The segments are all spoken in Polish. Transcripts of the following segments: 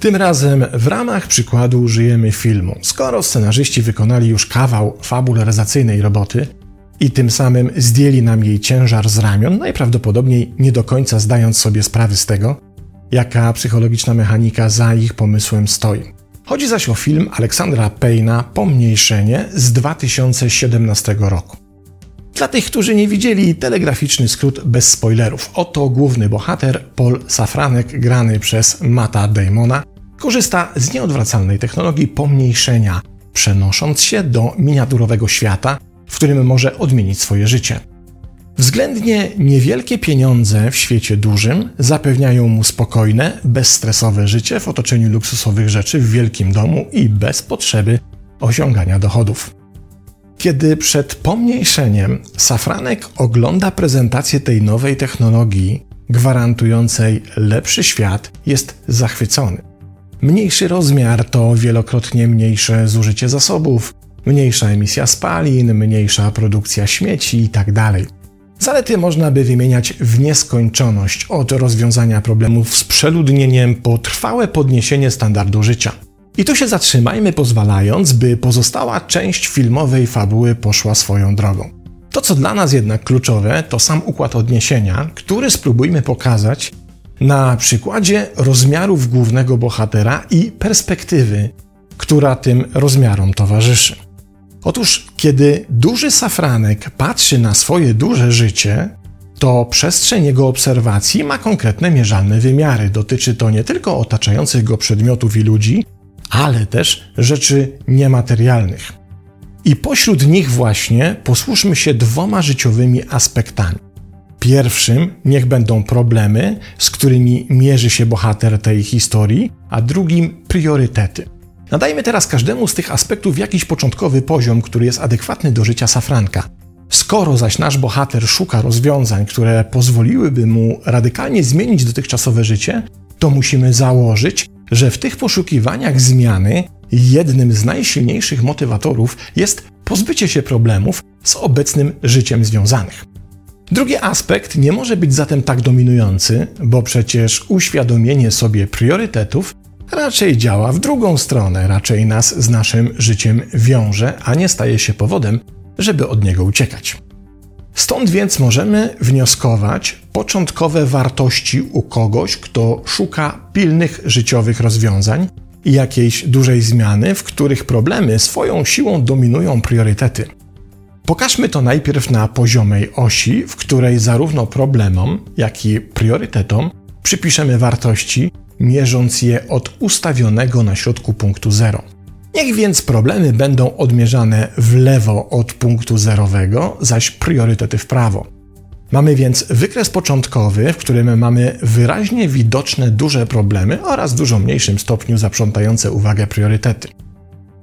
Tym razem w ramach przykładu użyjemy filmu. Skoro scenarzyści wykonali już kawał fabularyzacyjnej roboty i tym samym zdjęli nam jej ciężar z ramion, najprawdopodobniej nie do końca zdając sobie sprawy z tego, jaka psychologiczna mechanika za ich pomysłem stoi. Chodzi zaś o film Aleksandra Payna Pomniejszenie z 2017 roku. Dla tych, którzy nie widzieli, telegraficzny skrót bez spoilerów. Oto główny bohater, Paul Safranek, grany przez Mata Damona, korzysta z nieodwracalnej technologii pomniejszenia, przenosząc się do miniaturowego świata, w którym może odmienić swoje życie. Względnie niewielkie pieniądze w świecie dużym zapewniają mu spokojne, bezstresowe życie w otoczeniu luksusowych rzeczy w wielkim domu i bez potrzeby osiągania dochodów. Kiedy przed pomniejszeniem Safranek ogląda prezentację tej nowej technologii, gwarantującej lepszy świat, jest zachwycony. Mniejszy rozmiar to wielokrotnie mniejsze zużycie zasobów, mniejsza emisja spalin, mniejsza produkcja śmieci itd. Zalety można by wymieniać w nieskończoność, od rozwiązania problemów z przeludnieniem po trwałe podniesienie standardu życia. I tu się zatrzymajmy, pozwalając, by pozostała część filmowej fabuły poszła swoją drogą. To, co dla nas jednak kluczowe, to sam układ odniesienia, który spróbujmy pokazać na przykładzie rozmiarów głównego bohatera i perspektywy, która tym rozmiarom towarzyszy. Otóż, kiedy duży safranek patrzy na swoje duże życie, to przestrzeń jego obserwacji ma konkretne mierzalne wymiary. Dotyczy to nie tylko otaczających go przedmiotów i ludzi, ale też rzeczy niematerialnych. I pośród nich właśnie posłuszmy się dwoma życiowymi aspektami. Pierwszym niech będą problemy, z którymi mierzy się bohater tej historii, a drugim priorytety. Nadajmy teraz każdemu z tych aspektów jakiś początkowy poziom, który jest adekwatny do życia Safranka. Skoro zaś nasz bohater szuka rozwiązań, które pozwoliłyby mu radykalnie zmienić dotychczasowe życie, to musimy założyć, że w tych poszukiwaniach zmiany jednym z najsilniejszych motywatorów jest pozbycie się problemów z obecnym życiem związanych. Drugi aspekt nie może być zatem tak dominujący, bo przecież uświadomienie sobie priorytetów raczej działa w drugą stronę, raczej nas z naszym życiem wiąże, a nie staje się powodem, żeby od niego uciekać. Stąd więc możemy wnioskować początkowe wartości u kogoś, kto szuka pilnych życiowych rozwiązań i jakiejś dużej zmiany, w których problemy swoją siłą dominują priorytety. Pokażmy to najpierw na poziomej osi, w której zarówno problemom, jak i priorytetom przypiszemy wartości, mierząc je od ustawionego na środku punktu 0. Niech więc problemy będą odmierzane w lewo od punktu zerowego, zaś priorytety w prawo. Mamy więc wykres początkowy, w którym mamy wyraźnie widoczne duże problemy oraz w dużo mniejszym stopniu zaprzątające uwagę priorytety.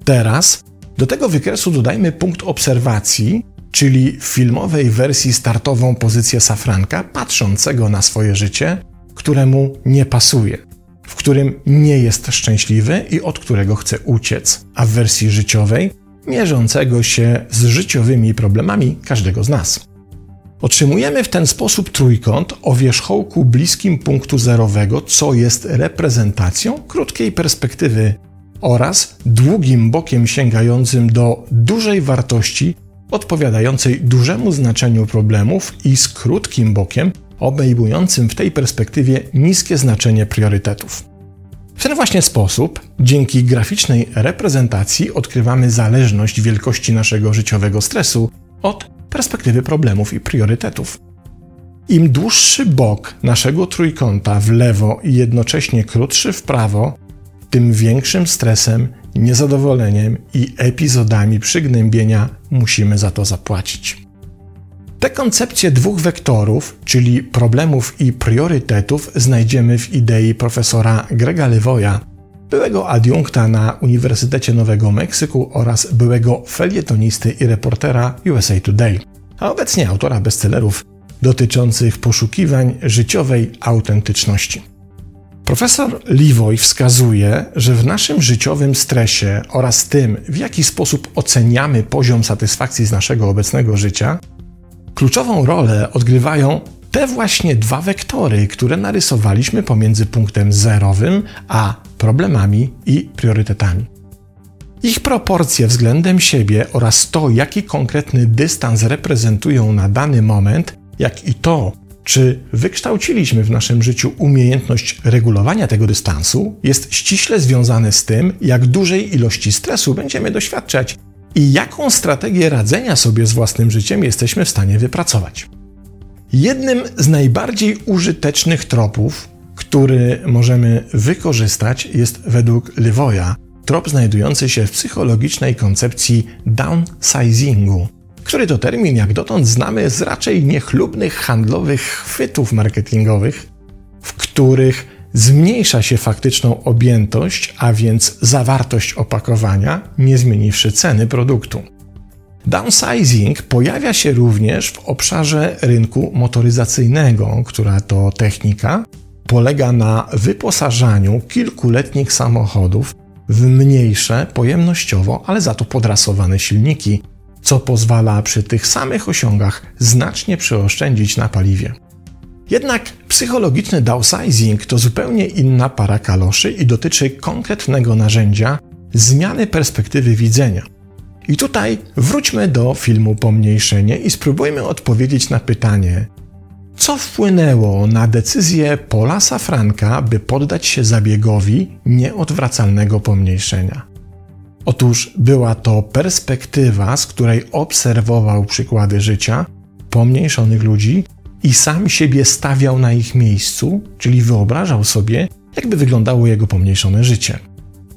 Teraz do tego wykresu dodajmy punkt obserwacji, czyli w filmowej wersji startową pozycję Safranka patrzącego na swoje życie, któremu nie pasuje w którym nie jest szczęśliwy i od którego chce uciec, a w wersji życiowej mierzącego się z życiowymi problemami każdego z nas. Otrzymujemy w ten sposób trójkąt o wierzchołku bliskim punktu zerowego, co jest reprezentacją krótkiej perspektywy oraz długim bokiem sięgającym do dużej wartości odpowiadającej dużemu znaczeniu problemów i z krótkim bokiem obejmującym w tej perspektywie niskie znaczenie priorytetów. W ten właśnie sposób, dzięki graficznej reprezentacji, odkrywamy zależność wielkości naszego życiowego stresu od perspektywy problemów i priorytetów. Im dłuższy bok naszego trójkąta w lewo i jednocześnie krótszy w prawo, tym większym stresem, niezadowoleniem i epizodami przygnębienia musimy za to zapłacić. Te koncepcje dwóch wektorów, czyli problemów i priorytetów, znajdziemy w idei profesora Grega Lewoja, byłego adiunkta na Uniwersytecie Nowego Meksyku oraz byłego felietonisty i reportera USA Today, a obecnie autora bestsellerów dotyczących poszukiwań życiowej autentyczności. Profesor Levoy wskazuje, że w naszym życiowym stresie oraz tym, w jaki sposób oceniamy poziom satysfakcji z naszego obecnego życia, kluczową rolę odgrywają te właśnie dwa wektory, które narysowaliśmy pomiędzy punktem zerowym a problemami i priorytetami. Ich proporcje względem siebie oraz to, jaki konkretny dystans reprezentują na dany moment, jak i to, czy wykształciliśmy w naszym życiu umiejętność regulowania tego dystansu, jest ściśle związane z tym, jak dużej ilości stresu będziemy doświadczać i jaką strategię radzenia sobie z własnym życiem jesteśmy w stanie wypracować. Jednym z najbardziej użytecznych tropów, który możemy wykorzystać, jest według Levoya trop znajdujący się w psychologicznej koncepcji downsizingu, który to termin jak dotąd znamy z raczej niechlubnych handlowych chwytów marketingowych, w których zmniejsza się faktyczną objętość, a więc zawartość opakowania, nie zmieniwszy ceny produktu. Downsizing pojawia się również w obszarze rynku motoryzacyjnego, która to technika polega na wyposażaniu kilkuletnich samochodów w mniejsze pojemnościowo, ale za to podrasowane silniki, co pozwala przy tych samych osiągach znacznie przeoszczędzić na paliwie. Jednak psychologiczny downsizing to zupełnie inna para kaloszy i dotyczy konkretnego narzędzia zmiany perspektywy widzenia. I tutaj wróćmy do filmu Pomniejszenie i spróbujmy odpowiedzieć na pytanie, co wpłynęło na decyzję Paula Safranka, by poddać się zabiegowi nieodwracalnego pomniejszenia? Otóż była to perspektywa, z której obserwował przykłady życia pomniejszonych ludzi i sam siebie stawiał na ich miejscu, czyli wyobrażał sobie, jakby wyglądało jego pomniejszone życie.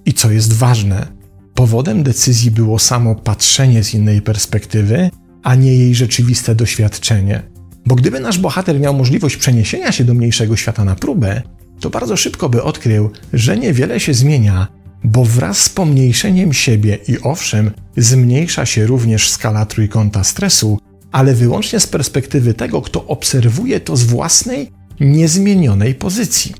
I co jest ważne, powodem decyzji było samo patrzenie z innej perspektywy, a nie jej rzeczywiste doświadczenie. Bo gdyby nasz bohater miał możliwość przeniesienia się do mniejszego świata na próbę, to bardzo szybko by odkrył, że niewiele się zmienia, bo wraz z pomniejszeniem siebie i owszem, zmniejsza się również skala trójkąta stresu, ale wyłącznie z perspektywy tego, kto obserwuje to z własnej, niezmienionej pozycji.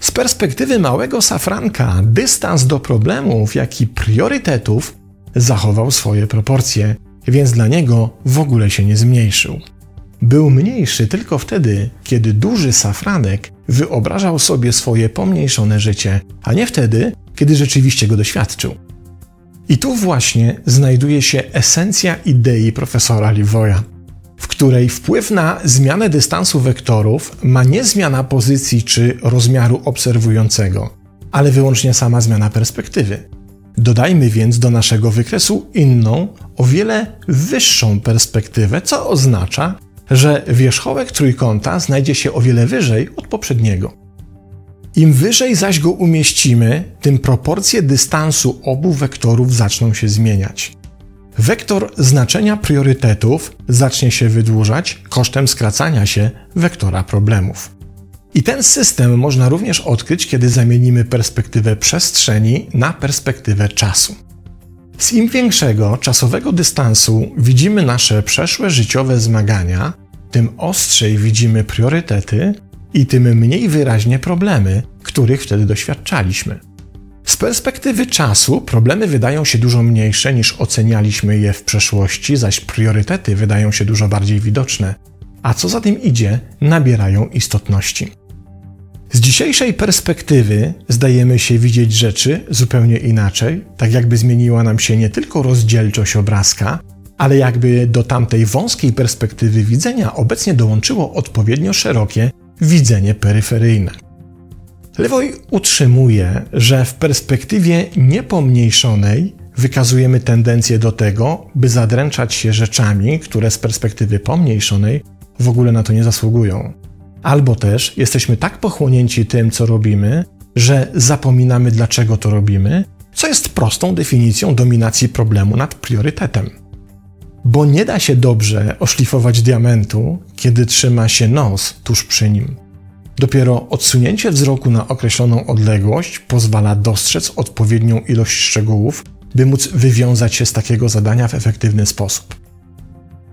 Z perspektywy małego safranka, dystans do problemów, jak i priorytetów zachował swoje proporcje, więc dla niego w ogóle się nie zmniejszył. Był mniejszy tylko wtedy, kiedy duży safranek wyobrażał sobie swoje pomniejszone życie, a nie wtedy, kiedy rzeczywiście go doświadczył. I tu właśnie znajduje się esencja idei profesora Livoya, w której wpływ na zmianę dystansu wektorów ma nie zmiana pozycji czy rozmiaru obserwującego, ale wyłącznie sama zmiana perspektywy. Dodajmy więc do naszego wykresu inną, o wiele wyższą perspektywę, co oznacza, że wierzchołek trójkąta znajdzie się o wiele wyżej od poprzedniego. Im wyżej zaś go umieścimy, tym proporcje dystansu obu wektorów zaczną się zmieniać. Wektor znaczenia priorytetów zacznie się wydłużać kosztem skracania się wektora problemów. I ten system można również odkryć, kiedy zamienimy perspektywę przestrzeni na perspektywę czasu. Z im większego czasowego dystansu widzimy nasze przeszłe życiowe zmagania, tym ostrzej widzimy priorytety i tym mniej wyraźnie problemy, których wtedy doświadczaliśmy. Z perspektywy czasu problemy wydają się dużo mniejsze niż ocenialiśmy je w przeszłości, zaś priorytety wydają się dużo bardziej widoczne, a co za tym idzie, nabierają istotności. Z dzisiejszej perspektywy zdajemy się widzieć rzeczy zupełnie inaczej, tak jakby zmieniła nam się nie tylko rozdzielczość obrazka, ale jakby do tamtej wąskiej perspektywy widzenia obecnie dołączyło odpowiednio szerokie widzenie peryferyjne. Lewoj utrzymuje, że w perspektywie niepomniejszonej wykazujemy tendencję do tego, by zadręczać się rzeczami, które z perspektywy pomniejszonej w ogóle na to nie zasługują. Albo też jesteśmy tak pochłonięci tym, co robimy, że zapominamy, dlaczego to robimy, co jest prostą definicją dominacji problemu nad priorytetem. Bo nie da się dobrze oszlifować diamentu, kiedy trzyma się nos tuż przy nim. Dopiero odsunięcie wzroku na określoną odległość pozwala dostrzec odpowiednią ilość szczegółów, by móc wywiązać się z takiego zadania w efektywny sposób.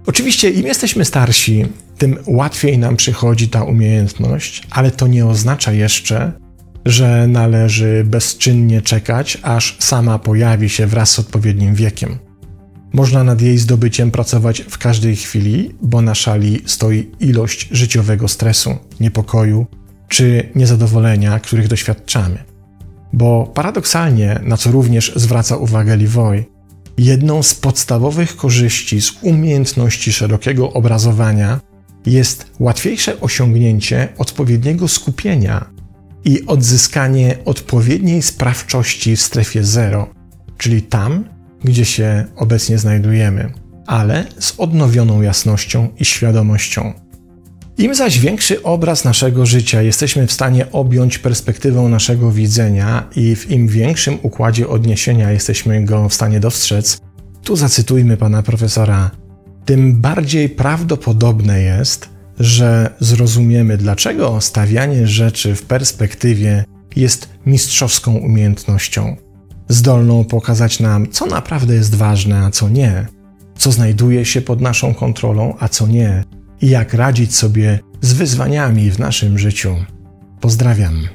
Oczywiście, im jesteśmy starsi, tym łatwiej nam przychodzi ta umiejętność, ale to nie oznacza jeszcze, że należy bezczynnie czekać, aż sama pojawi się wraz z odpowiednim wiekiem. Można nad jej zdobyciem pracować w każdej chwili, bo na szali stoi ilość życiowego stresu, niepokoju czy niezadowolenia, których doświadczamy. Bo paradoksalnie, na co również zwraca uwagę Livoy, jedną z podstawowych korzyści z umiejętności szerokiego obrazowania jest łatwiejsze osiągnięcie odpowiedniego skupienia i odzyskanie odpowiedniej sprawczości w strefie zero, czyli tam, gdzie się obecnie znajdujemy, ale z odnowioną jasnością i świadomością. Im zaś większy obraz naszego życia jesteśmy w stanie objąć perspektywą naszego widzenia i w im większym układzie odniesienia jesteśmy go w stanie dostrzec, tu zacytujmy pana profesora, tym bardziej prawdopodobne jest, że zrozumiemy, dlaczego stawianie rzeczy w perspektywie jest mistrzowską umiejętnością, zdolną pokazać nam, co naprawdę jest ważne, a co nie, co znajduje się pod naszą kontrolą, a co nie, i jak radzić sobie z wyzwaniami w naszym życiu. Pozdrawiam.